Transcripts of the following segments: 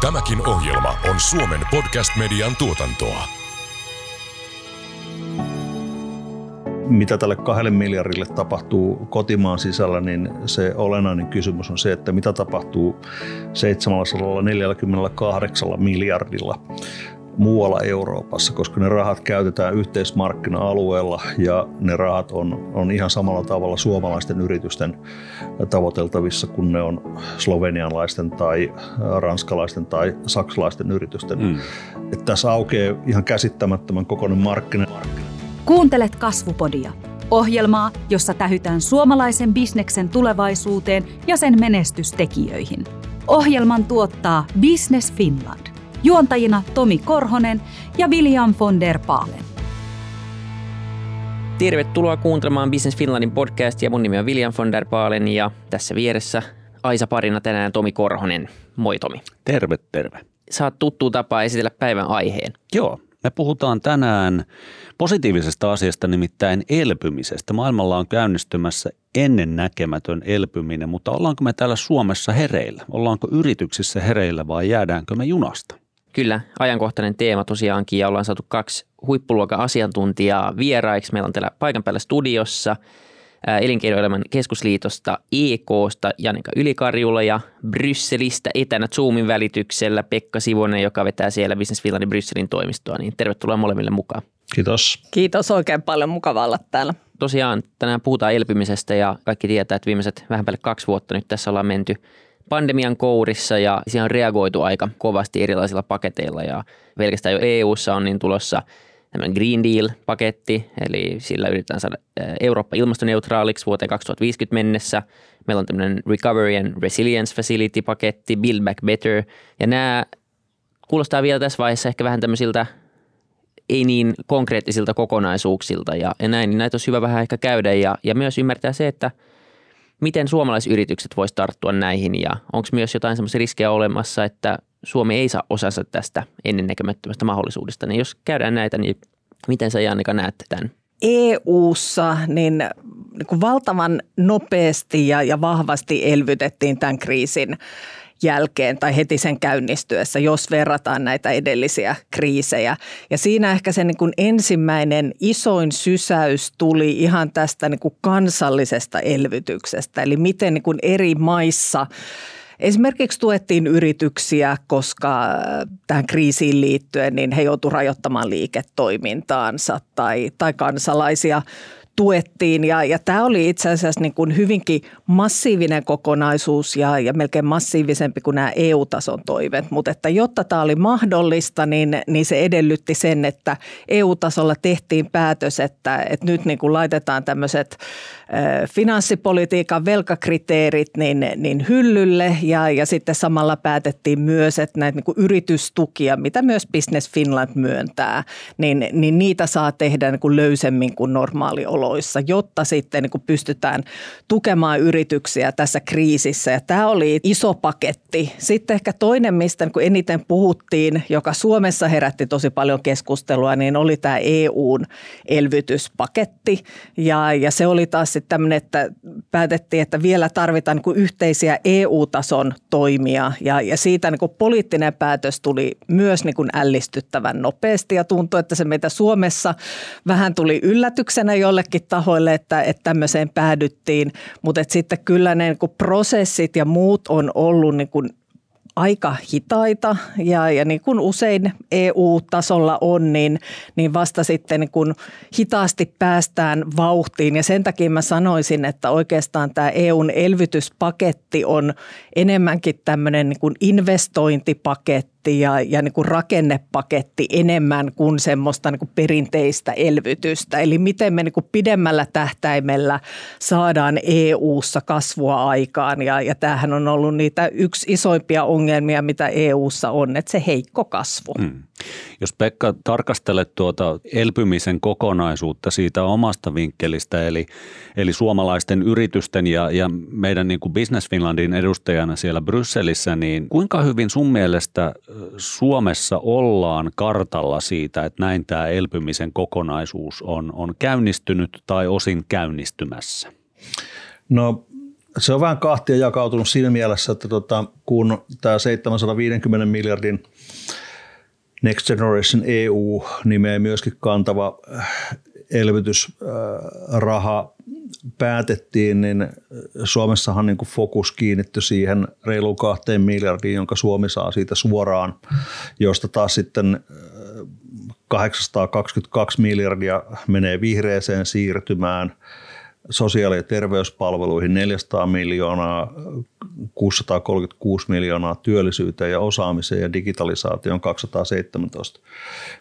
Tämäkin ohjelma on Suomen podcast-median tuotantoa. mitä tälle kahdelle miljardille tapahtuu kotimaan sisällä, niin se olennainen kysymys on se, että mitä tapahtuu 748 miljardilla muualla Euroopassa, koska ne rahat käytetään yhteismarkkina-alueella ja ne rahat on, on ihan samalla tavalla suomalaisten yritysten tavoiteltavissa kuin ne on slovenianlaisten tai ranskalaisten tai saksalaisten yritysten. Mm. Että tässä aukeaa ihan käsittämättömän kokoinen markkina. Kuuntelet Kasvupodia. Ohjelmaa, jossa tähytään suomalaisen bisneksen tulevaisuuteen ja sen menestystekijöihin. Ohjelman tuottaa Business Finland. Juontajina Tomi Korhonen ja William von der Paalen. Tervetuloa kuuntelemaan Business Finlandin podcastia. Mun nimi on William von der Paalen ja tässä vieressä Aisa parina tänään Tomi Korhonen. Moi Tomi. Terve, terve. Saat tuttu tapa esitellä päivän aiheen. Joo, me puhutaan tänään positiivisesta asiasta, nimittäin elpymisestä. Maailmalla on käynnistymässä ennen näkemätön elpyminen, mutta ollaanko me täällä Suomessa hereillä? Ollaanko yrityksissä hereillä vai jäädäänkö me junasta? Kyllä, ajankohtainen teema tosiaankin ja ollaan saatu kaksi huippuluokan asiantuntijaa vieraiksi. Meillä on täällä paikan päällä studiossa Elinkeinoelämän keskusliitosta EKsta Janika Ylikarjula ja Brysselistä etänä Zoomin välityksellä Pekka Sivonen, joka vetää siellä Business Finlandin Brysselin toimistoa. Niin tervetuloa molemmille mukaan. Kiitos. Kiitos oikein paljon, mukava olla täällä. Tosiaan tänään puhutaan elpymisestä ja kaikki tietää, että viimeiset vähän päälle kaksi vuotta nyt tässä ollaan menty pandemian kourissa ja siihen on reagoitu aika kovasti erilaisilla paketeilla ja pelkästään jo EU:ssa on niin tulossa tämmöinen Green Deal-paketti, eli sillä yritetään saada Eurooppa ilmastoneutraaliksi vuoteen 2050 mennessä. Meillä on tämmöinen Recovery and Resilience Facility-paketti, Build Back Better, ja nämä kuulostaa vielä tässä vaiheessa ehkä vähän tämmöisiltä ei niin konkreettisilta kokonaisuuksilta ja, ja näin, niin näitä olisi hyvä vähän ehkä käydä ja, ja myös ymmärtää se, että miten suomalaisyritykset voisivat tarttua näihin ja onko myös jotain semmoisia riskejä olemassa, että Suomi ei saa osansa tästä ennennäkemättömästä mahdollisuudesta. Niin jos käydään näitä, niin miten sä Jannika näet tämän? EU-ssa niin, niin valtavan nopeasti ja, ja vahvasti elvytettiin tämän kriisin jälkeen tai heti sen käynnistyessä, jos verrataan näitä edellisiä kriisejä. Ja siinä ehkä se niin kuin ensimmäinen isoin sysäys tuli ihan tästä niin kuin kansallisesta elvytyksestä, eli miten niin kuin eri maissa – Esimerkiksi tuettiin yrityksiä, koska tähän kriisiin liittyen niin he joutuivat rajoittamaan liiketoimintaansa tai, tai kansalaisia tuettiin ja, ja tämä oli itse asiassa niin kuin hyvinkin massiivinen kokonaisuus ja, ja melkein massiivisempi kuin nämä EU-tason toiveet, mutta että jotta tämä oli mahdollista, niin, niin se edellytti sen, että EU-tasolla tehtiin päätös, että, että nyt niin kuin laitetaan tämmöiset finanssipolitiikan velkakriteerit niin, niin hyllylle ja, ja sitten samalla päätettiin myös, että näitä niin kuin yritystukia, mitä myös Business Finland myöntää, niin, niin niitä saa tehdä niin kuin löysemmin kuin normaalioloissa, jotta sitten niin kuin pystytään tukemaan yrityksiä tässä kriisissä. Ja tämä oli iso paketti. Sitten ehkä toinen, mistä niin eniten puhuttiin, joka Suomessa herätti tosi paljon keskustelua, niin oli tämä EUn elvytyspaketti ja, ja se oli taas sitten tämmöinen, että päätettiin, että vielä tarvitaan niin kuin yhteisiä EU-tason toimia ja, ja siitä niin kuin poliittinen päätös tuli myös niin kuin ällistyttävän nopeasti ja tuntui, että se meitä Suomessa vähän tuli yllätyksenä jollekin tahoille, että, että tämmöiseen päädyttiin, mutta että sitten kyllä ne niin prosessit ja muut on ollut niin kuin aika hitaita ja, ja niin kuin usein EU-tasolla on, niin, niin vasta sitten niin kuin hitaasti päästään vauhtiin. Ja sen takia mä sanoisin, että oikeastaan tämä EUn elvytyspaketti on enemmänkin tämmöinen niin kuin investointipaketti paketti ja, ja niin kuin rakennepaketti enemmän kuin semmoista niin kuin perinteistä elvytystä. Eli miten me niin kuin pidemmällä tähtäimellä saadaan EU-ssa kasvua aikaan ja, ja tämähän on ollut niitä yksi isoimpia ongelmia, mitä EU-ssa on, että se heikko kasvu. Hmm. Jos Pekka tarkastelet tuota elpymisen kokonaisuutta siitä omasta vinkkelistä, eli, eli suomalaisten yritysten ja, ja meidän niin kuin Business Finlandin edustajana siellä Brysselissä, niin kuinka hyvin sun mielestä Suomessa ollaan kartalla siitä, että näin tämä elpymisen kokonaisuus on, on käynnistynyt tai osin käynnistymässä? No se on vähän kahtia jakautunut siinä mielessä, että tota, kun tämä 750 miljardin Next Generation EU nimeä myöskin kantava elvytysraha päätettiin, niin Suomessahan niin kuin fokus kiinnittyi siihen reiluun kahteen miljardiin, jonka Suomi saa siitä suoraan, josta taas sitten 822 miljardia menee vihreeseen siirtymään, sosiaali- ja terveyspalveluihin 400 miljoonaa, 636 miljoonaa työllisyyteen ja osaamiseen ja digitalisaation 217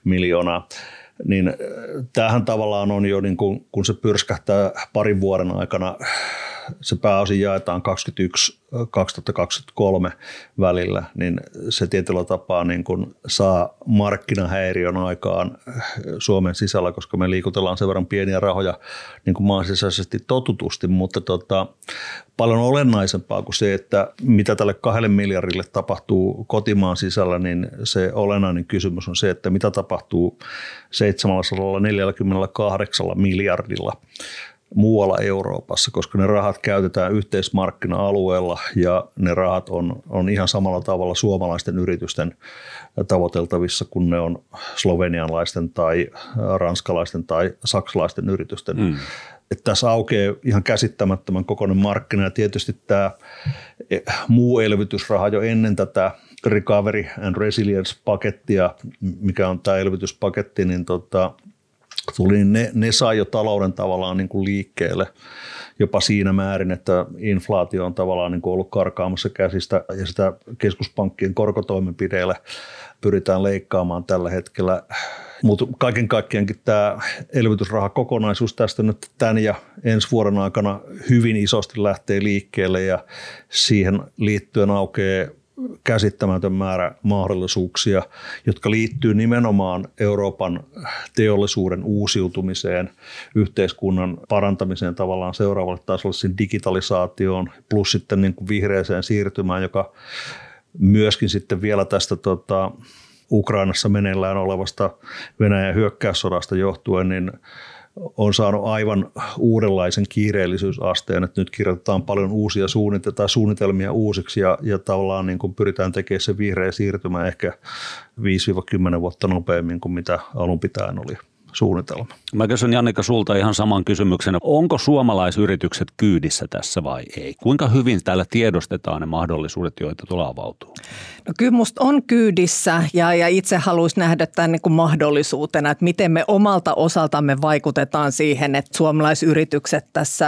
miljoonaa. Niin äh, tämähän tavallaan on jo, niin kun, kun se pyrskähtää parin vuoden aikana se pääosin jaetaan 2021-2023 välillä, niin se tietyllä tapaa niin kuin saa markkinahäiriön aikaan Suomen sisällä, koska me liikutellaan sen verran pieniä rahoja niin kuin maan sisäisesti totutusti, mutta tota, paljon olennaisempaa kuin se, että mitä tälle kahdelle miljardille tapahtuu kotimaan sisällä, niin se olennainen kysymys on se, että mitä tapahtuu 748 miljardilla muualla Euroopassa, koska ne rahat käytetään yhteismarkkina-alueella ja ne rahat on, on ihan samalla tavalla suomalaisten yritysten tavoiteltavissa kuin ne on slovenianlaisten tai ranskalaisten tai saksalaisten yritysten. Mm. Että tässä aukeaa ihan käsittämättömän kokoinen markkina ja tietysti tämä muu elvytysraha jo ennen tätä Recovery and Resilience-pakettia, mikä on tämä elvytyspaketti, niin tota, tuli, niin ne, ne sai jo talouden tavallaan niin kuin liikkeelle jopa siinä määrin, että inflaatio on tavallaan niin kuin ollut karkaamassa käsistä ja sitä keskuspankkien korkotoimenpideillä pyritään leikkaamaan tällä hetkellä. Mutta kaiken kaikkiaankin tämä elvytysrahakokonaisuus tästä nyt tämän ja ensi vuoden aikana hyvin isosti lähtee liikkeelle ja siihen liittyen aukeaa käsittämätön määrä mahdollisuuksia, jotka liittyy nimenomaan Euroopan teollisuuden uusiutumiseen, yhteiskunnan parantamiseen tavallaan seuraavalle tasolle, sen digitalisaatioon, plus sitten niin kuin vihreäseen siirtymään, joka myöskin sitten vielä tästä tota, Ukrainassa meneillään olevasta Venäjän hyökkäyssodasta johtuen, niin on saanut aivan uudenlaisen kiireellisyysasteen, että nyt kirjoitetaan paljon uusia suunnitelmia, tai suunnitelmia uusiksi ja, ja tavallaan niin kuin pyritään tekemään se vihreä siirtymä ehkä 5-10 vuotta nopeammin kuin mitä alun pitäen oli suunnitelma. Mä kysyn Jannika sulta ihan saman kysymyksen. Onko suomalaisyritykset kyydissä tässä vai ei? Kuinka hyvin täällä tiedostetaan ne mahdollisuudet, joita tuolla avautuu? No kyllä musta on kyydissä ja, ja itse haluaisin nähdä tämän niin kuin mahdollisuutena, että miten me omalta osaltamme vaikutetaan siihen, että suomalaisyritykset tässä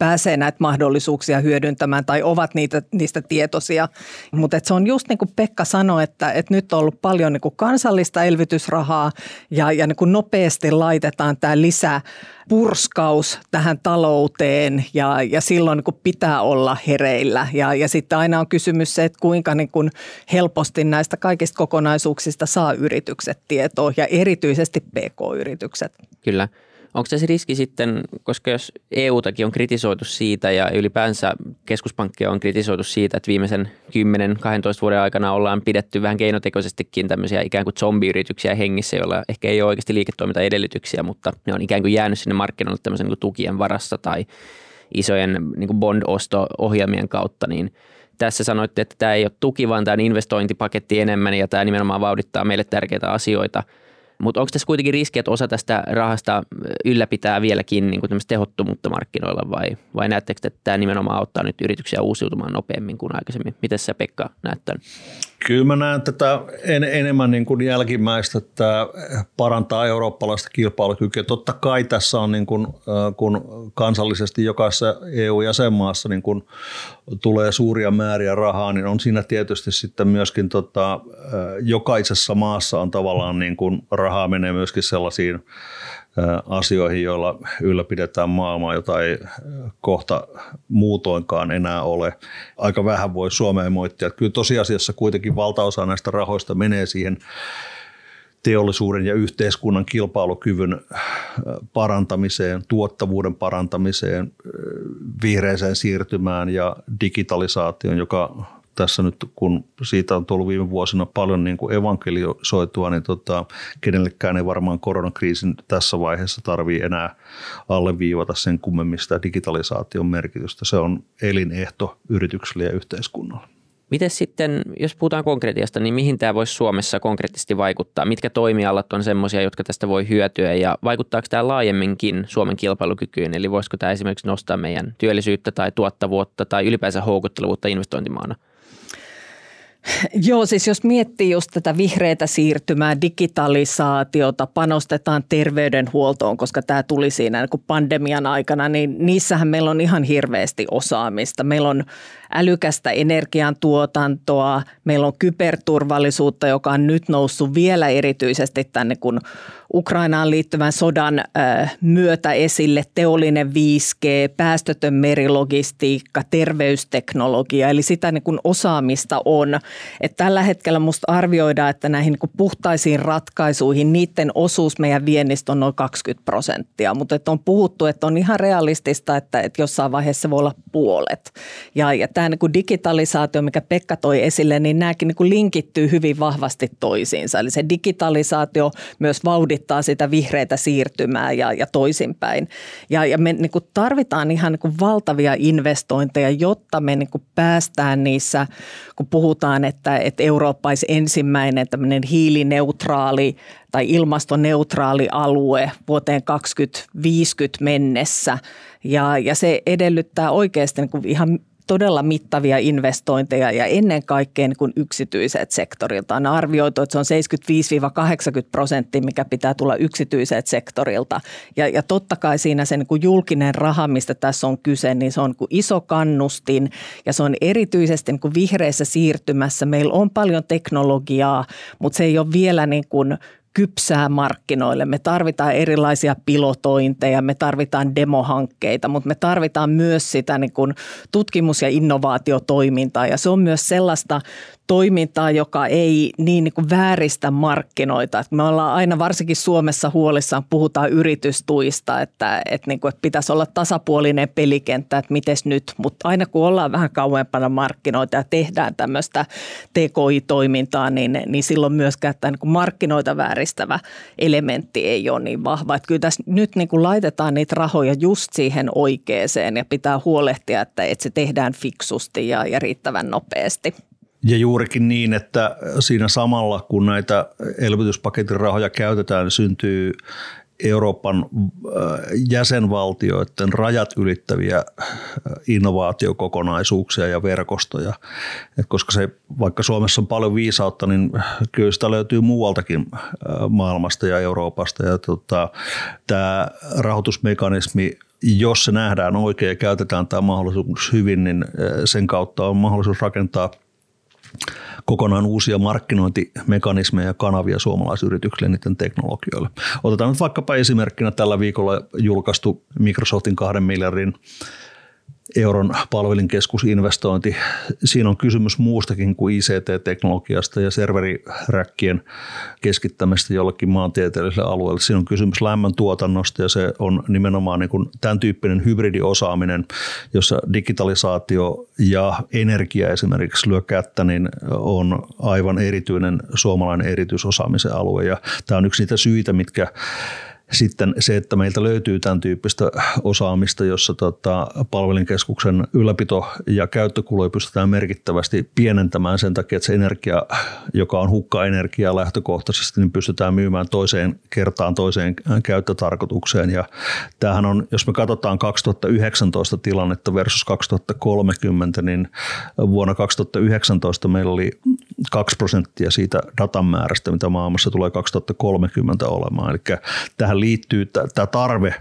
pääsee näitä mahdollisuuksia hyödyntämään tai ovat niitä, niistä tietoisia. Mutta se on just niin kuin Pekka sanoi, että, että nyt on ollut paljon niin kuin kansallista elvytysrahaa ja, ja niin kuin nopeasti laitetaan tämä lisää purskaus tähän talouteen ja, ja silloin niin kuin pitää olla hereillä. Ja, ja sitten aina on kysymys se, että kuinka niin kuin helposti näistä kaikista kokonaisuuksista saa yritykset tietoa ja erityisesti PK-yritykset. Kyllä. Onko se riski sitten, koska jos EU-takin on kritisoitu siitä ja ylipäänsä keskuspankkia on kritisoitu siitä, että viimeisen 10-12 vuoden aikana ollaan pidetty vähän keinotekoisestikin tämmöisiä ikään kuin zombiyrityksiä hengissä, joilla ehkä ei ole oikeasti liiketoimintaedellytyksiä, mutta ne on ikään kuin jäänyt sinne markkinoille tämmöisen niin tukien varassa tai isojen niin bond-osto-ohjelmien kautta, niin tässä sanoitte, että tämä ei ole tuki, vaan tämä on investointipaketti enemmän ja tämä nimenomaan vauhdittaa meille tärkeitä asioita – mutta onko tässä kuitenkin riski, että osa tästä rahasta ylläpitää vieläkin niin kuin tehottomuutta markkinoilla vai, vai näettekö, että tämä nimenomaan auttaa nyt yrityksiä uusiutumaan nopeammin kuin aikaisemmin? Miten se Pekka näet tämän? Kyllä mä näen tätä en, enemmän niin kuin jälkimmäistä, että parantaa eurooppalaista kilpailukykyä. Totta kai tässä on, niin kuin, kun kansallisesti jokaisessa EU-jäsenmaassa niin kun tulee suuria määriä rahaa, niin on siinä tietysti sitten myöskin tota, jokaisessa maassa on tavallaan niin kuin rahaa menee myöskin sellaisiin asioihin, joilla ylläpidetään maailmaa, jota ei kohta muutoinkaan enää ole. Aika vähän voi Suomeen moittia. Kyllä tosiasiassa kuitenkin valtaosa näistä rahoista menee siihen teollisuuden ja yhteiskunnan kilpailukyvyn parantamiseen, tuottavuuden parantamiseen, vihreäseen siirtymään ja digitalisaation, joka tässä nyt, kun siitä on tullut viime vuosina paljon niin kuin evankelioitua, niin tota, kenellekään ei varmaan koronakriisin tässä vaiheessa tarvii enää alleviivata sen kummemmin sitä digitalisaation merkitystä. Se on elinehto yrityksille ja yhteiskunnalle. Miten sitten, jos puhutaan konkretiasta, niin mihin tämä voisi Suomessa konkreettisesti vaikuttaa? Mitkä toimialat on sellaisia, jotka tästä voi hyötyä ja vaikuttaako tämä laajemminkin Suomen kilpailukykyyn? Eli voisiko tämä esimerkiksi nostaa meidän työllisyyttä tai tuottavuutta tai ylipäänsä houkuttelevuutta investointimaana? Joo, siis jos miettii just tätä vihreätä siirtymää, digitalisaatiota, panostetaan terveydenhuoltoon, koska tämä tuli siinä niin pandemian aikana, niin niissähän meillä on ihan hirveästi osaamista. Meillä on älykästä energiantuotantoa, meillä on kyberturvallisuutta, joka on nyt noussut vielä erityisesti tänne, kun Ukrainaan liittyvän sodan myötä esille teollinen 5G, päästötön merilogistiikka, terveysteknologia, eli sitä niin kuin osaamista on. Et tällä hetkellä musta arvioidaan, että näihin niin kuin puhtaisiin ratkaisuihin niiden osuus meidän viennistä on noin 20 prosenttia, mutta on puhuttu, että on ihan realistista, että, että jossain vaiheessa voi olla puolet. Ja, ja tämä niin kuin digitalisaatio, mikä Pekka toi esille, niin nämäkin niin kuin linkittyy hyvin vahvasti toisiinsa. Eli se digitalisaatio myös vauhdittaa sitä vihreitä siirtymää ja, ja toisinpäin. Ja, ja me niin kuin tarvitaan ihan niin kuin valtavia investointeja, jotta me niin kuin päästään niissä, kun puhutaan, että, että Eurooppa olisi ensimmäinen tämmöinen hiilineutraali tai ilmastoneutraali alue vuoteen 2050 mennessä. Ja, ja se edellyttää oikeasti niin kuin ihan todella mittavia investointeja ja ennen kaikkea niin kuin yksityiset sektorilta. On arvioitu, että se on 75-80 prosenttia, mikä pitää tulla yksityiset sektorilta. Ja, ja totta kai siinä se niin kuin julkinen raha, mistä tässä on kyse, niin se on niin kuin iso kannustin ja se on erityisesti niin kuin vihreässä siirtymässä. Meillä on paljon teknologiaa, mutta se ei ole vielä niin kuin kypsää markkinoille. Me tarvitaan erilaisia pilotointeja, me tarvitaan demohankkeita, mutta me tarvitaan myös sitä niin kuin tutkimus- ja innovaatiotoimintaa ja se on myös sellaista toimintaa, joka ei niin, niin kuin vääristä markkinoita. me ollaan aina varsinkin Suomessa huolissaan, puhutaan yritystuista, että, että, niin kuin, että pitäisi olla tasapuolinen pelikenttä, että miten nyt, mutta aina kun ollaan vähän kauempana markkinoita ja tehdään tämmöistä TKI-toimintaa, niin, niin silloin myöskään tämä niin kuin markkinoita vääristävä elementti ei ole niin vahva. Että kyllä tässä nyt niin kuin laitetaan niitä rahoja just siihen oikeeseen ja pitää huolehtia, että, että se tehdään fiksusti ja, ja riittävän nopeasti. Ja juurikin niin, että siinä samalla kun näitä elvytyspaketin rahoja käytetään, niin syntyy Euroopan äh, jäsenvaltioiden rajat ylittäviä äh, innovaatiokokonaisuuksia ja verkostoja. Et koska se, vaikka Suomessa on paljon viisautta, niin kyllä sitä löytyy muualtakin äh, maailmasta ja Euroopasta. Ja tota, tämä rahoitusmekanismi jos se nähdään oikein ja käytetään tämä mahdollisuus hyvin, niin sen kautta on mahdollisuus rakentaa – kokonaan uusia markkinointimekanismeja ja kanavia suomalaisyrityksille niiden teknologioille. Otetaan nyt vaikkapa esimerkkinä tällä viikolla julkaistu Microsoftin kahden miljardin euron palvelinkeskusinvestointi. Siinä on kysymys muustakin kuin ICT-teknologiasta ja serveriräkkien keskittämistä jollekin maantieteelliselle alueelle. Siinä on kysymys lämmöntuotannosta ja se on nimenomaan niin kuin tämän tyyppinen hybridiosaaminen, jossa digitalisaatio ja energia esimerkiksi lyö kättä, niin on aivan erityinen suomalainen erityisosaamisen alue ja tämä on yksi niitä syitä, mitkä sitten se, että meiltä löytyy tämän tyyppistä osaamista, jossa tota, palvelinkeskuksen ylläpito- ja käyttökuluja pystytään merkittävästi pienentämään sen takia, että se energia, joka on hukkaenergiaa lähtökohtaisesti, niin pystytään myymään toiseen kertaan toiseen käyttötarkoitukseen. Ja tämähän on, jos me katsotaan 2019 tilannetta versus 2030, niin vuonna 2019 meillä oli 2 prosenttia siitä datan määrästä, mitä maailmassa tulee 2030 olemaan. Eli tähän liittyy tämä tarve,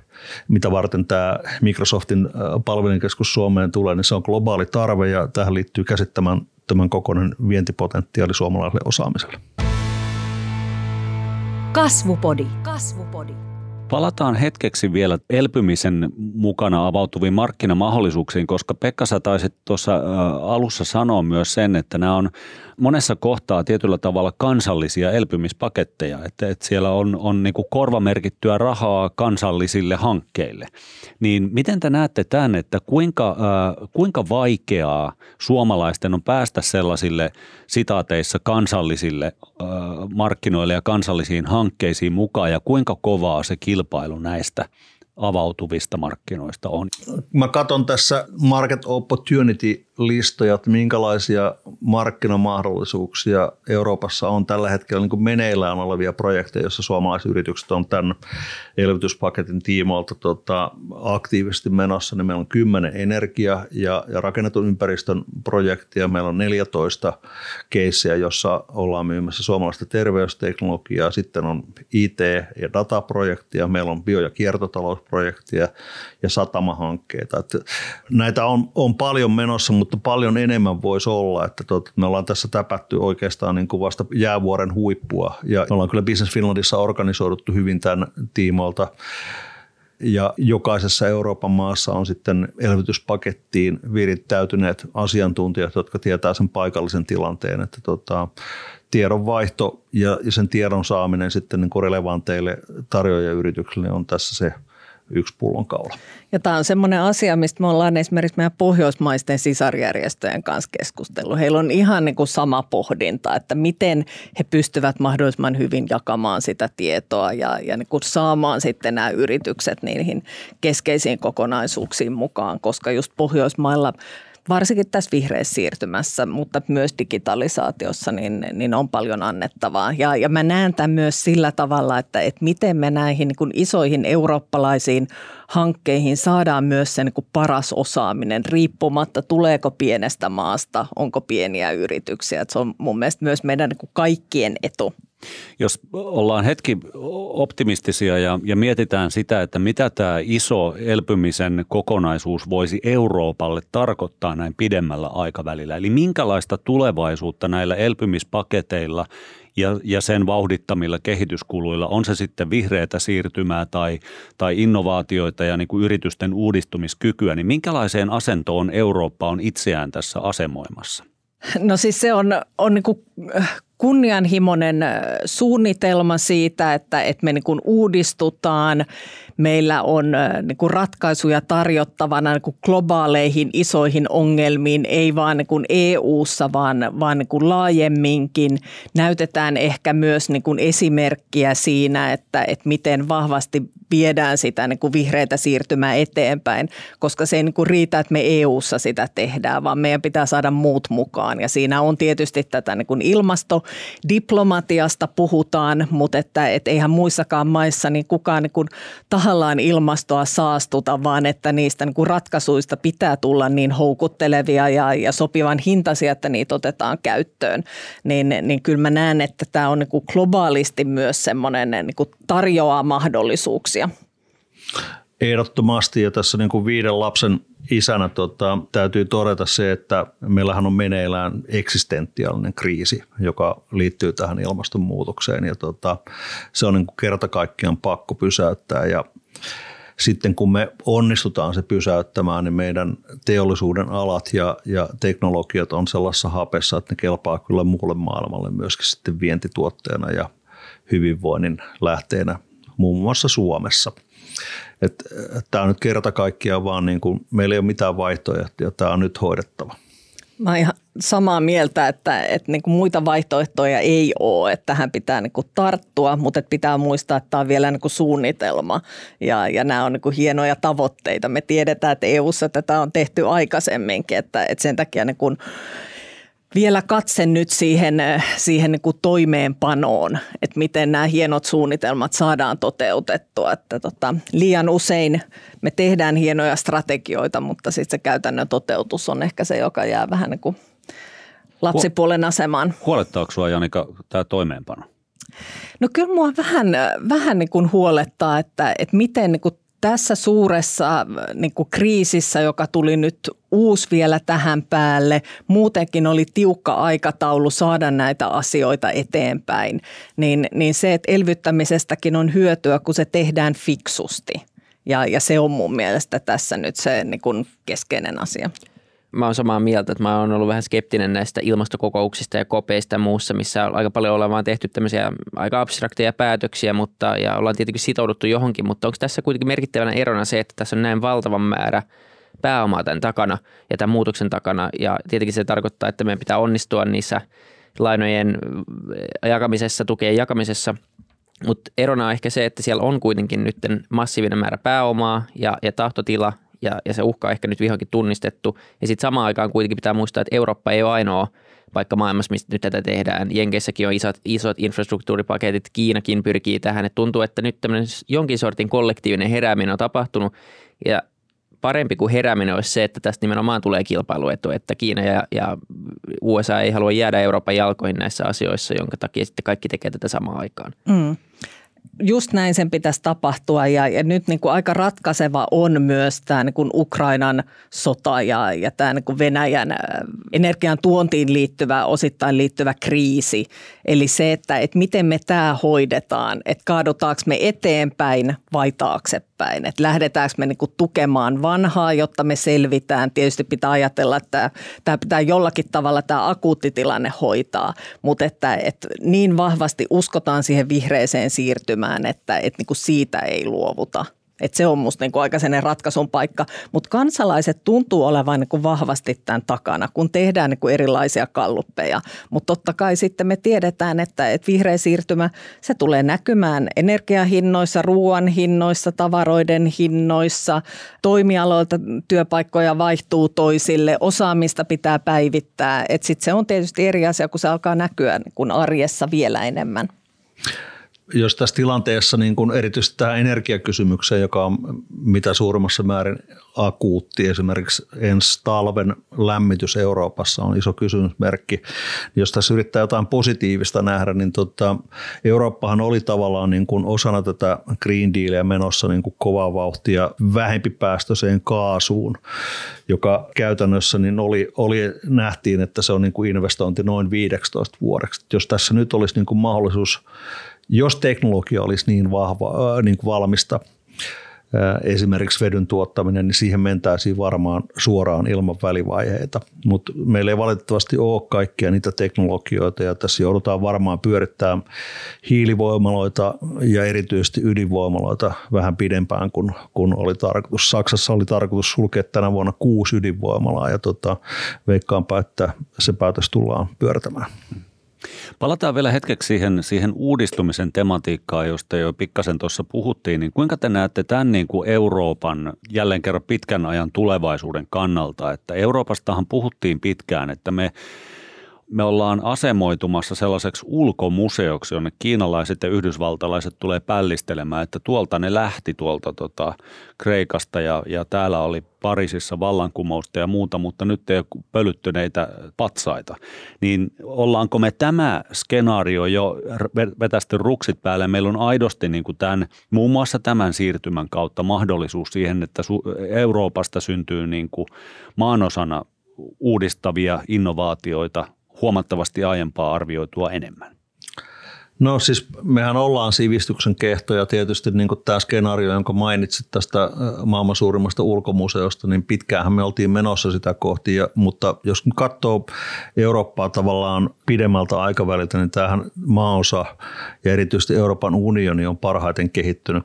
mitä varten tämä Microsoftin palvelinkeskus Suomeen tulee, niin se on globaali tarve ja tähän liittyy käsittämään tämän kokoinen vientipotentiaali suomalaiselle osaamiselle. Kasvupodi. Kasvupodi. Palataan hetkeksi vielä elpymisen mukana avautuviin markkinamahdollisuuksiin, koska Pekka sä taisit tuossa alussa sanoa myös sen, että nämä on monessa kohtaa tietyllä tavalla kansallisia elpymispaketteja, että, että siellä on, on niin kuin korvamerkittyä rahaa kansallisille hankkeille. Niin miten te näette tämän, että kuinka, äh, kuinka vaikeaa suomalaisten on päästä sellaisille sitaateissa kansallisille äh, markkinoille ja kansallisiin hankkeisiin mukaan ja kuinka kovaa se kilpailu näistä avautuvista markkinoista on? Mä katson tässä Market Opportunity-listoja, että minkälaisia markkinamahdollisuuksia Euroopassa on tällä hetkellä niin kuin meneillään olevia projekteja, joissa suomalaiset yritykset on tämän elvytyspaketin tiimoilta tota, aktiivisesti menossa. Niin meillä on 10 energia- ja, ja rakennetun ympäristön projektia. Meillä on 14 keissiä, jossa ollaan myymässä suomalaista terveysteknologiaa. Sitten on IT- ja dataprojektia. Meillä on bio- ja kiertotalous projekteja ja satamahankkeita. Että näitä on, on paljon menossa, mutta paljon enemmän voisi olla. Että tot, me ollaan tässä täpätty oikeastaan niin kuin vasta jäävuoren huippua ja me ollaan kyllä Business Finlandissa organisoiduttu hyvin tämän tiimoilta ja jokaisessa Euroopan maassa on sitten elvytyspakettiin virittäytyneet asiantuntijat, jotka tietää sen paikallisen tilanteen, että tota, tiedonvaihto ja, ja sen tiedon saaminen sitten niin relevanteille tarjoajayrityksille on tässä se yksi pullonkaula. Ja tämä on semmoinen asia, mistä me ollaan esimerkiksi meidän pohjoismaisten sisarjärjestöjen kanssa keskustellut. Heillä on ihan niin kuin sama pohdinta, että miten he pystyvät mahdollisimman hyvin jakamaan sitä tietoa ja, ja niin kuin saamaan sitten nämä yritykset niihin keskeisiin kokonaisuuksiin mukaan, koska just Pohjoismailla – varsinkin tässä vihreässä siirtymässä, mutta myös digitalisaatiossa, niin, niin on paljon annettavaa. Ja, ja mä näen tämän myös sillä tavalla, että, että miten me näihin niin isoihin eurooppalaisiin hankkeihin saadaan myös se niin paras osaaminen, riippumatta tuleeko pienestä maasta, onko pieniä yrityksiä. Että se on mun mielestä myös meidän niin kaikkien etu. Jos ollaan hetki optimistisia ja, ja mietitään sitä, että mitä tämä iso elpymisen kokonaisuus voisi Euroopalle tarkoittaa näin pidemmällä aikavälillä, eli minkälaista tulevaisuutta näillä elpymispaketeilla ja, ja sen vauhdittamilla kehityskuluilla, on se sitten vihreätä siirtymää tai, tai innovaatioita ja niin kuin yritysten uudistumiskykyä, niin minkälaiseen asentoon Eurooppa on itseään tässä asemoimassa? No siis se on, on niin kuin kunnianhimoinen suunnitelma siitä, että, että me niin kuin uudistutaan. Meillä on niin kuin ratkaisuja tarjottavana niin kuin globaaleihin isoihin ongelmiin, ei vaan niin kuin EU-ssa, vaan, vaan niin kuin laajemminkin. Näytetään ehkä myös niin kuin esimerkkiä siinä, että, että miten vahvasti viedään sitä niin kuin vihreitä siirtymää eteenpäin, koska se ei niin kuin riitä, että me EU-ssa sitä tehdään, vaan meidän pitää saada muut mukaan. Ja siinä on tietysti tätä niin kuin ilmastodiplomatiasta puhutaan, mutta että, että eihän muissakaan maissa niin kukaan niin kuin tahallaan ilmastoa saastuta, vaan että niistä niin kuin ratkaisuista pitää tulla niin houkuttelevia ja, ja sopivan hintaisia, että niitä otetaan käyttöön. Niin, niin kyllä mä näen, että tämä on niin kuin globaalisti myös semmoinen niin kuin tarjoaa mahdollisuuksia. Ehdottomasti ja tässä niin kuin viiden lapsen isänä tota, täytyy todeta se, että meillähän on meneillään eksistentiaalinen kriisi, joka liittyy tähän ilmastonmuutokseen ja tota, se on niin kuin kerta kaikkiaan pakko pysäyttää ja sitten kun me onnistutaan se pysäyttämään, niin meidän teollisuuden alat ja, ja teknologiat on sellaisessa hapessa, että ne kelpaa kyllä muulle maailmalle myöskin sitten vientituotteena ja hyvinvoinnin lähteenä muun muassa Suomessa. Tämä on nyt kerta kaikkiaan vaan niin kuin, meillä ei ole mitään vaihtoehtoja, tämä on nyt hoidettava. Mä oon ihan samaa mieltä, että, että niin kuin muita vaihtoehtoja ei ole, että tähän pitää niin kuin tarttua, mutta että pitää muistaa, että tämä on vielä niin kuin suunnitelma ja, ja nämä on niin kuin hienoja tavoitteita. Me tiedetään, että EU-ssa tätä on tehty aikaisemminkin, että, että sen takia niin kuin vielä katse nyt siihen, äh, siihen niin kuin toimeenpanoon, että miten nämä hienot suunnitelmat saadaan toteutettua. Että tota, liian usein me tehdään hienoja strategioita, mutta sitten se käytännön toteutus on ehkä se, joka jää vähän niin kuin lapsipuolen asemaan. Huolettaako sinua Janika tämä toimeenpano? No kyllä mua vähän, vähän niin kuin huolettaa, että, että miten niin kuin tässä suuressa niin kuin kriisissä, joka tuli nyt uusi vielä tähän päälle, muutenkin oli tiukka aikataulu saada näitä asioita eteenpäin, niin, niin se, että elvyttämisestäkin on hyötyä, kun se tehdään fiksusti. Ja, ja se on mun mielestä tässä nyt se niin kuin keskeinen asia. Mä oon samaa mieltä, että mä oon ollut vähän skeptinen näistä ilmastokokouksista ja kopeista ja muussa, missä aika paljon ollaan vaan tehty tämmöisiä aika abstrakteja päätöksiä, mutta, ja ollaan tietenkin sitouduttu johonkin, mutta onko tässä kuitenkin merkittävänä erona se, että tässä on näin valtavan määrä pääomaa tämän takana ja tämän muutoksen takana, ja tietenkin se tarkoittaa, että meidän pitää onnistua niissä lainojen jakamisessa, tukien jakamisessa – mutta erona on ehkä se, että siellä on kuitenkin nyt massiivinen määrä pääomaa ja, ja tahtotila ja, ja se uhka on ehkä nyt vihonkin tunnistettu. Ja sitten samaan aikaan kuitenkin pitää muistaa, että Eurooppa ei ole ainoa paikka maailmassa, mistä nyt tätä tehdään. Jenkeissäkin on isot, isot infrastruktuuripaketit, Kiinakin pyrkii tähän. Et tuntuu, että nyt tämmöinen jonkin sortin kollektiivinen herääminen on tapahtunut ja parempi kuin herääminen olisi se, että tästä nimenomaan tulee kilpailuetu, että Kiina ja, ja USA ei halua jäädä Euroopan jalkoihin näissä asioissa, jonka takia sitten kaikki tekee tätä samaan aikaan. Mm just näin sen pitäisi tapahtua ja, ja nyt niin kuin aika ratkaiseva on myös tämä niin kuin Ukrainan sota ja, ja tämä niin kuin Venäjän energian tuontiin liittyvä, osittain liittyvä kriisi. Eli se, että, että miten me tämä hoidetaan, että kaadutaanko me eteenpäin vai taaksepäin, että lähdetäänkö me niin kuin tukemaan vanhaa, jotta me selvitään. Tietysti pitää ajatella, että tämä pitää jollakin tavalla tämä akuuttitilanne hoitaa, mutta että, että niin vahvasti uskotaan siihen vihreeseen siirtymään, tekemään, että, että niin kuin siitä ei luovuta. Että se on musta niin kuin aika sellainen ratkaisun paikka. Mutta kansalaiset tuntuu olevan niin kuin vahvasti tämän takana, kun tehdään niin kuin erilaisia kalluppeja. Mutta totta kai sitten me tiedetään, että, että vihreä siirtymä, se tulee näkymään energiahinnoissa, ruoan hinnoissa, tavaroiden hinnoissa. Toimialoilta työpaikkoja vaihtuu toisille, osaamista pitää päivittää. Että sitten se on tietysti eri asia, kun se alkaa näkyä niin kuin arjessa vielä enemmän jos tässä tilanteessa niin kuin erityisesti tähän energiakysymykseen, joka on mitä suurimmassa määrin akuutti, esimerkiksi ensi talven lämmitys Euroopassa on iso kysymysmerkki. Niin jos tässä yrittää jotain positiivista nähdä, niin tota, Eurooppahan oli tavallaan niin kuin osana tätä Green Dealia menossa niin kuin kovaa vauhtia vähempipäästöiseen kaasuun, joka käytännössä niin oli, oli, nähtiin, että se on niin kuin investointi noin 15 vuodeksi. Jos tässä nyt olisi niin kuin mahdollisuus jos teknologia olisi niin vahva, äh, niin kuin valmista, esimerkiksi vedyn tuottaminen, niin siihen mentäisiin varmaan suoraan ilman välivaiheita. Mutta meillä ei valitettavasti ole kaikkia niitä teknologioita ja tässä joudutaan varmaan pyörittämään hiilivoimaloita ja erityisesti ydinvoimaloita vähän pidempään kuin, kun oli tarkoitus. Saksassa oli tarkoitus sulkea tänä vuonna kuusi ydinvoimalaa ja tota, veikkaanpa, että se päätös tullaan pyörtämään. Palataan vielä hetkeksi siihen, siihen uudistumisen tematiikkaan, josta jo pikkasen tuossa puhuttiin. Niin kuinka te näette tämän niin kuin Euroopan jälleen kerran pitkän ajan tulevaisuuden kannalta? Että Euroopastahan puhuttiin pitkään, että me me ollaan asemoitumassa sellaiseksi ulkomuseoksi, jonne kiinalaiset ja yhdysvaltalaiset tulee pällistelemään, että tuolta ne lähti tuolta tota, Kreikasta ja, ja täällä oli Pariisissa vallankumousta ja muuta, mutta nyt ei ole pölyttyneitä patsaita. Niin ollaanko me tämä skenaario jo vetästy ruksit päälle? Meillä on aidosti niin kuin tämän, muun muassa tämän siirtymän kautta mahdollisuus siihen, että Euroopasta syntyy niin kuin maanosana uudistavia innovaatioita huomattavasti aiempaa arvioitua enemmän? No siis mehän ollaan sivistyksen kehtoja. Tietysti niin kuin tämä skenaario, jonka mainitsit tästä maailman suurimmasta ulkomuseosta, niin pitkäänhän me oltiin menossa sitä kohti, ja, mutta jos katsoo Eurooppaa tavallaan pidemmältä aikaväliltä, niin tämähän maaosa ja erityisesti Euroopan unioni on parhaiten kehittynyt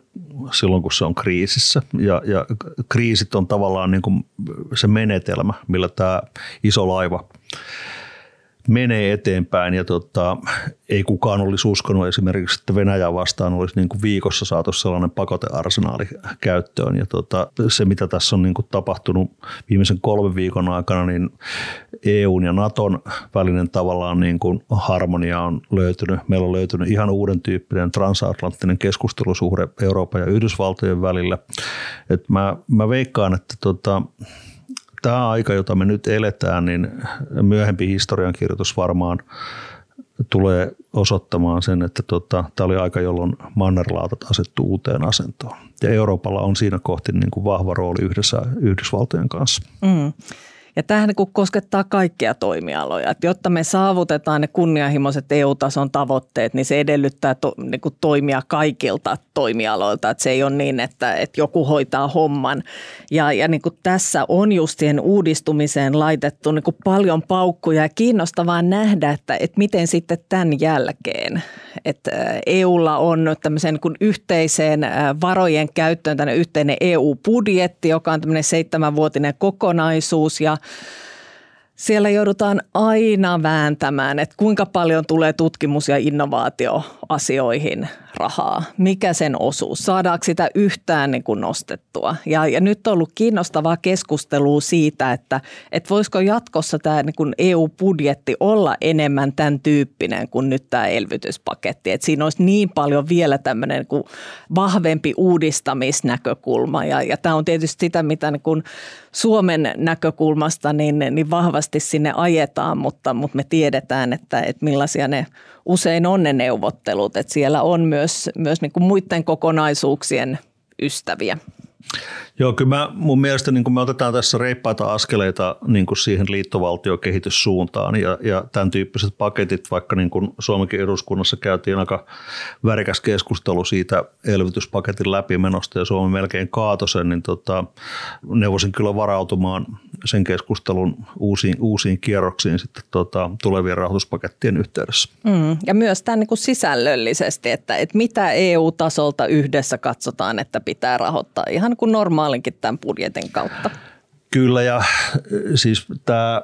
silloin, kun se on kriisissä. Ja, ja kriisit on tavallaan niin kuin se menetelmä, millä tämä iso laiva menee eteenpäin ja tota, ei kukaan olisi uskonut esimerkiksi, että Venäjä vastaan olisi niin kuin viikossa saatu sellainen pakotearsenaali käyttöön ja tota, se mitä tässä on niin kuin tapahtunut viimeisen kolmen viikon aikana, niin EUn ja Naton välinen tavallaan niin kuin harmonia on löytynyt. Meillä on löytynyt ihan uuden tyyppinen transatlanttinen keskustelusuhde Euroopan ja Yhdysvaltojen välillä. Et mä, mä veikkaan, että tota, tämä aika, jota me nyt eletään, niin myöhempi historiankirjoitus varmaan tulee osoittamaan sen, että tota, tämä oli aika, jolloin mannerlaatat asettu uuteen asentoon. Ja Euroopalla on siinä kohti niin kuin vahva rooli yhdessä Yhdysvaltojen kanssa. Mm. Ja tämähän niin koskettaa kaikkia toimialoja. Että jotta me saavutetaan ne kunnianhimoiset EU-tason tavoitteet, niin se edellyttää to, niin kuin toimia kaikilta toimialoilta. Että se ei ole niin, että, että joku hoitaa homman. Ja, ja niin kuin tässä on just siihen uudistumiseen laitettu niin kuin paljon paukkuja ja kiinnostavaa nähdä, että, että miten sitten tämän jälkeen. Että EUlla on tämmöisen niin yhteiseen varojen käyttöön tämmöinen yhteinen EU-budjetti, joka on tämmöinen seitsemänvuotinen kokonaisuus ja siellä joudutaan aina vääntämään, että kuinka paljon tulee tutkimus- ja innovaatioasioihin rahaa, mikä sen osuus, saadaanko sitä yhtään niin kuin nostettua. Ja, ja nyt on ollut kiinnostavaa keskustelua siitä, että, että voisiko jatkossa tämä niin kuin EU-budjetti olla enemmän tämän tyyppinen kuin nyt tämä elvytyspaketti. Että siinä olisi niin paljon vielä tämmöinen niin kuin vahvempi uudistamisnäkökulma ja, ja tämä on tietysti sitä, mitä niin kuin Suomen näkökulmasta niin, niin vahvasti sinne ajetaan, mutta, mutta me tiedetään, että, että millaisia ne usein on ne neuvottelut, että siellä on myös, myös niin kuin muiden kokonaisuuksien ystäviä. Joo, kyllä mä, mun mielestä niin me otetaan tässä reippaita askeleita niin siihen liittovaltiokehityssuuntaan ja, ja tämän tyyppiset paketit, vaikka niin Suomenkin eduskunnassa käytiin aika värikäs keskustelu siitä elvytyspaketin läpimenosta ja Suomi melkein kaatosen, niin tota, neuvosin kyllä varautumaan sen keskustelun uusiin, uusiin kierroksiin sitten tota, tulevien rahoituspakettien yhteydessä. Mm, ja myös tämän niin kuin sisällöllisesti, että, että mitä EU-tasolta yhdessä katsotaan, että pitää rahoittaa ihan kuin normaalinkin tämän budjetin kautta. Kyllä ja siis tämä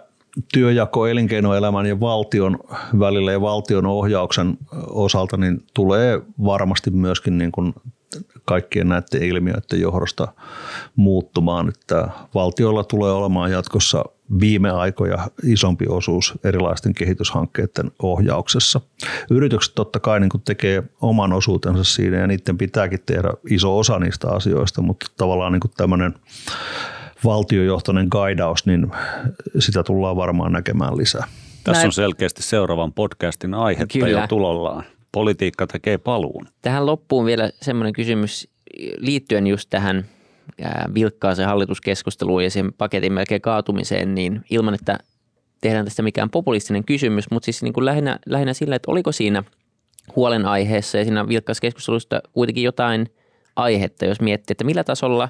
työjako elinkeinoelämän ja valtion välillä ja valtion ohjauksen osalta niin tulee varmasti myöskin niin kuin kaikkien näiden ilmiöiden johdosta muuttumaan, että valtiolla tulee olemaan jatkossa viime aikoja isompi osuus erilaisten kehityshankkeiden ohjauksessa. Yritykset totta kai niin tekee oman osuutensa siinä ja niiden pitääkin tehdä iso osa niistä asioista, mutta tavallaan niin tämmöinen valtiojohtoinen gaidaus, niin sitä tullaan varmaan näkemään lisää. Tässä on selkeästi seuraavan podcastin aihetta Kyllä. jo tulollaan politiikka tekee paluun. Tähän loppuun vielä semmoinen kysymys liittyen just tähän vilkkaaseen hallituskeskusteluun ja sen paketin melkein kaatumiseen, niin ilman, että tehdään tästä mikään populistinen kysymys, mutta siis niin kuin lähinnä, lähinnä sillä, että oliko siinä huolenaiheessa ja siinä vilkkaassa keskustelusta kuitenkin jotain aihetta, jos miettii, että millä tasolla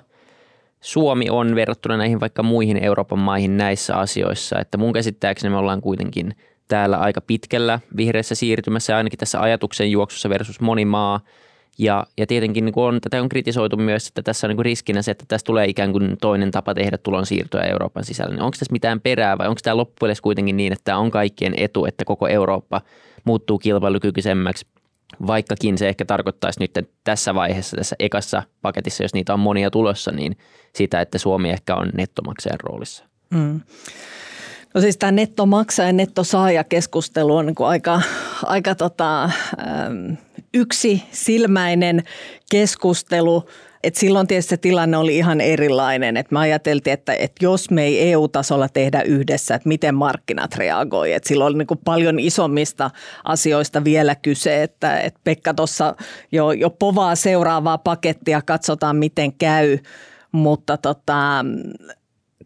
Suomi on verrattuna näihin vaikka muihin Euroopan maihin näissä asioissa, että mun käsittääkseni me ollaan kuitenkin – täällä aika pitkällä vihreässä siirtymässä, ainakin tässä ajatuksen juoksussa versus moni maa. Ja, ja tietenkin niin on, tätä on kritisoitu myös, että tässä on niin riskinä se, että tässä tulee ikään kuin toinen tapa tehdä tulonsiirtoja Euroopan sisällä. Niin onko tässä mitään perää vai onko tämä loppujen kuitenkin niin, että tämä on kaikkien etu, että koko Eurooppa muuttuu kilpailukykyisemmäksi, vaikkakin se ehkä tarkoittaisi nyt tässä vaiheessa, tässä ekassa paketissa, jos niitä on monia tulossa, niin sitä, että Suomi ehkä on nettomaksajan roolissa. Mm. No siis tämä nettomaksaja ja nettosaaja keskustelu on niin aika, aika tota, yksi silmäinen keskustelu. Et silloin tietysti se tilanne oli ihan erilainen. Et me ajateltiin, että, että jos me ei EU-tasolla tehdä yhdessä, että miten markkinat reagoi. Et silloin oli niin kuin paljon isommista asioista vielä kyse. Että, että Pekka tuossa jo, jo povaa seuraavaa pakettia, katsotaan miten käy. Mutta tota,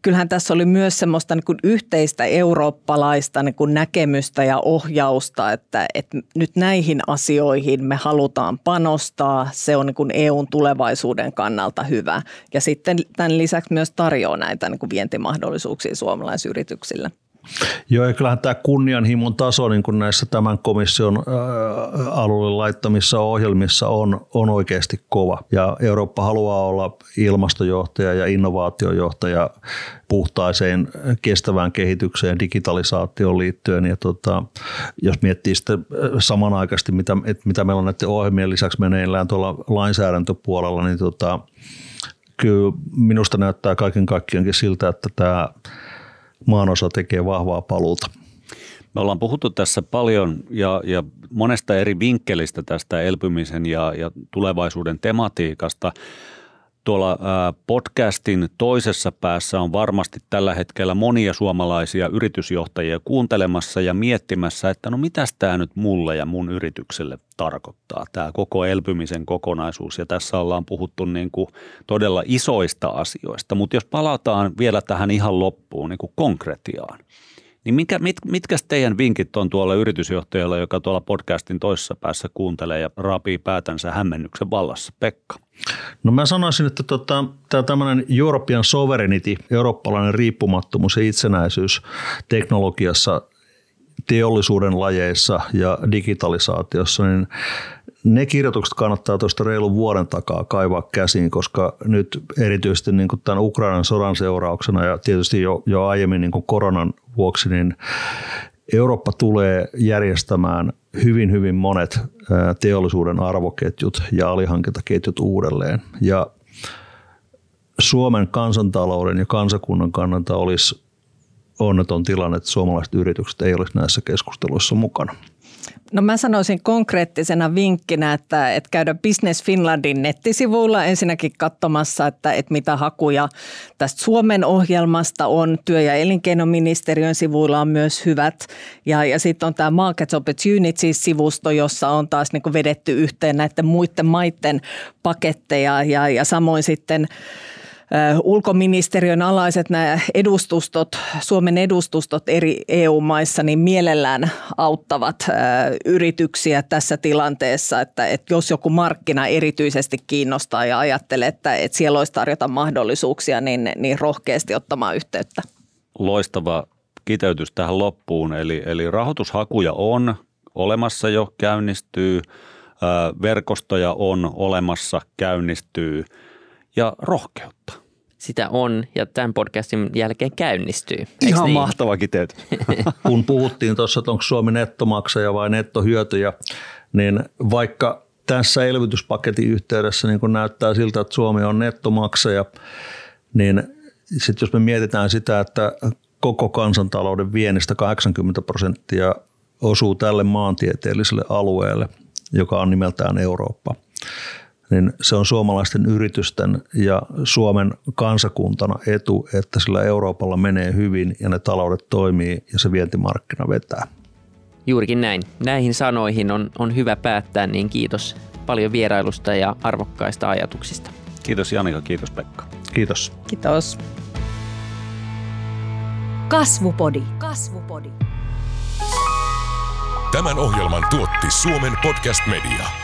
kyllähän tässä oli myös semmoista niin kuin yhteistä eurooppalaista niin kuin näkemystä ja ohjausta, että, että nyt näihin asioihin me halutaan panostaa. Se on niin kuin EUn tulevaisuuden kannalta hyvä. Ja sitten tämän lisäksi myös tarjoaa näitä niin kuin vientimahdollisuuksia suomalaisyrityksille. Joo, ja kyllähän tämä kunnianhimon taso niin kuin näissä tämän komission alueelle laittamissa ohjelmissa on, on oikeasti kova. Ja Eurooppa haluaa olla ilmastojohtaja ja innovaatiojohtaja puhtaiseen kestävään kehitykseen, digitalisaatioon liittyen. Ja tota, jos miettii sitten samanaikaisesti, mitä, mitä meillä on näiden ohjelmien lisäksi meneillään tuolla lainsäädäntöpuolella, niin tota, kyllä minusta näyttää kaiken kaikkiaankin siltä, että tämä maanosa tekee vahvaa paluuta. Me ollaan puhuttu tässä paljon ja, ja monesta eri vinkkelistä tästä elpymisen ja, ja tulevaisuuden tematiikasta. Tuolla podcastin toisessa päässä on varmasti tällä hetkellä monia suomalaisia yritysjohtajia kuuntelemassa ja miettimässä, että no mitäs tämä nyt mulle ja mun yritykselle tarkoittaa, tämä koko elpymisen kokonaisuus. Ja tässä ollaan puhuttu niin kuin todella isoista asioista, mutta jos palataan vielä tähän ihan loppuun niin kuin konkretiaan, niin mitkä, mit, mitkä teidän vinkit on tuolle yritysjohtajalle, joka tuolla podcastin toisessa päässä kuuntelee ja raapii päätänsä hämmennyksen vallassa? Pekka. No mä sanoisin, että tota, tämä tämmöinen European sovereignty, eurooppalainen riippumattomuus ja itsenäisyys teknologiassa, teollisuuden lajeissa ja digitalisaatiossa, niin ne kirjoitukset kannattaa tuosta reilun vuoden takaa kaivaa käsiin, koska nyt erityisesti niin kuin tämän Ukrainan sodan seurauksena ja tietysti jo, jo aiemmin niin kuin koronan vuoksi, niin Eurooppa tulee järjestämään hyvin, hyvin monet teollisuuden arvoketjut ja alihankintaketjut uudelleen. Ja Suomen kansantalouden ja kansakunnan kannalta olisi onneton tilanne, että suomalaiset yritykset ei olisi näissä keskusteluissa mukana. No mä sanoisin konkreettisena vinkkinä, että, että käydä Business Finlandin nettisivuilla ensinnäkin katsomassa, että, että mitä hakuja tästä Suomen ohjelmasta on. Työ- ja elinkeinoministeriön sivuilla on myös hyvät. Ja, ja sitten on tämä Market Opportunities-sivusto, jossa on taas niin vedetty yhteen näiden muiden maiden paketteja ja, ja samoin sitten – ulkoministeriön alaiset nämä edustustot, Suomen edustustot eri EU-maissa, niin mielellään auttavat yrityksiä tässä tilanteessa, että, että jos joku markkina erityisesti kiinnostaa ja ajattelee, että, että siellä olisi tarjota mahdollisuuksia, niin, niin rohkeasti ottamaan yhteyttä. Loistava kiteytys tähän loppuun, eli, eli rahoitushakuja on olemassa jo, käynnistyy, verkostoja on olemassa, käynnistyy ja rohkeutta. Sitä on ja tämän podcastin jälkeen käynnistyy. Eiks Ihan niin? mahtava kiteytys. Kun puhuttiin tuossa, että onko Suomi nettomaksaja vai nettohyötyjä, niin vaikka tässä elvytyspaketin yhteydessä niin kun näyttää siltä, että Suomi on nettomaksaja, niin sitten jos me mietitään sitä, että koko kansantalouden viennistä 80 prosenttia osuu tälle maantieteelliselle alueelle, joka on nimeltään Eurooppa, niin se on suomalaisten yritysten ja Suomen kansakuntana etu, että sillä Euroopalla menee hyvin ja ne taloudet toimii ja se vientimarkkina vetää. Juurikin näin. Näihin sanoihin on, on hyvä päättää, niin kiitos paljon vierailusta ja arvokkaista ajatuksista. Kiitos Janika, kiitos Pekka. Kiitos. Kiitos. Kasvupodi. Kasvupodi. Tämän ohjelman tuotti Suomen Podcast Media.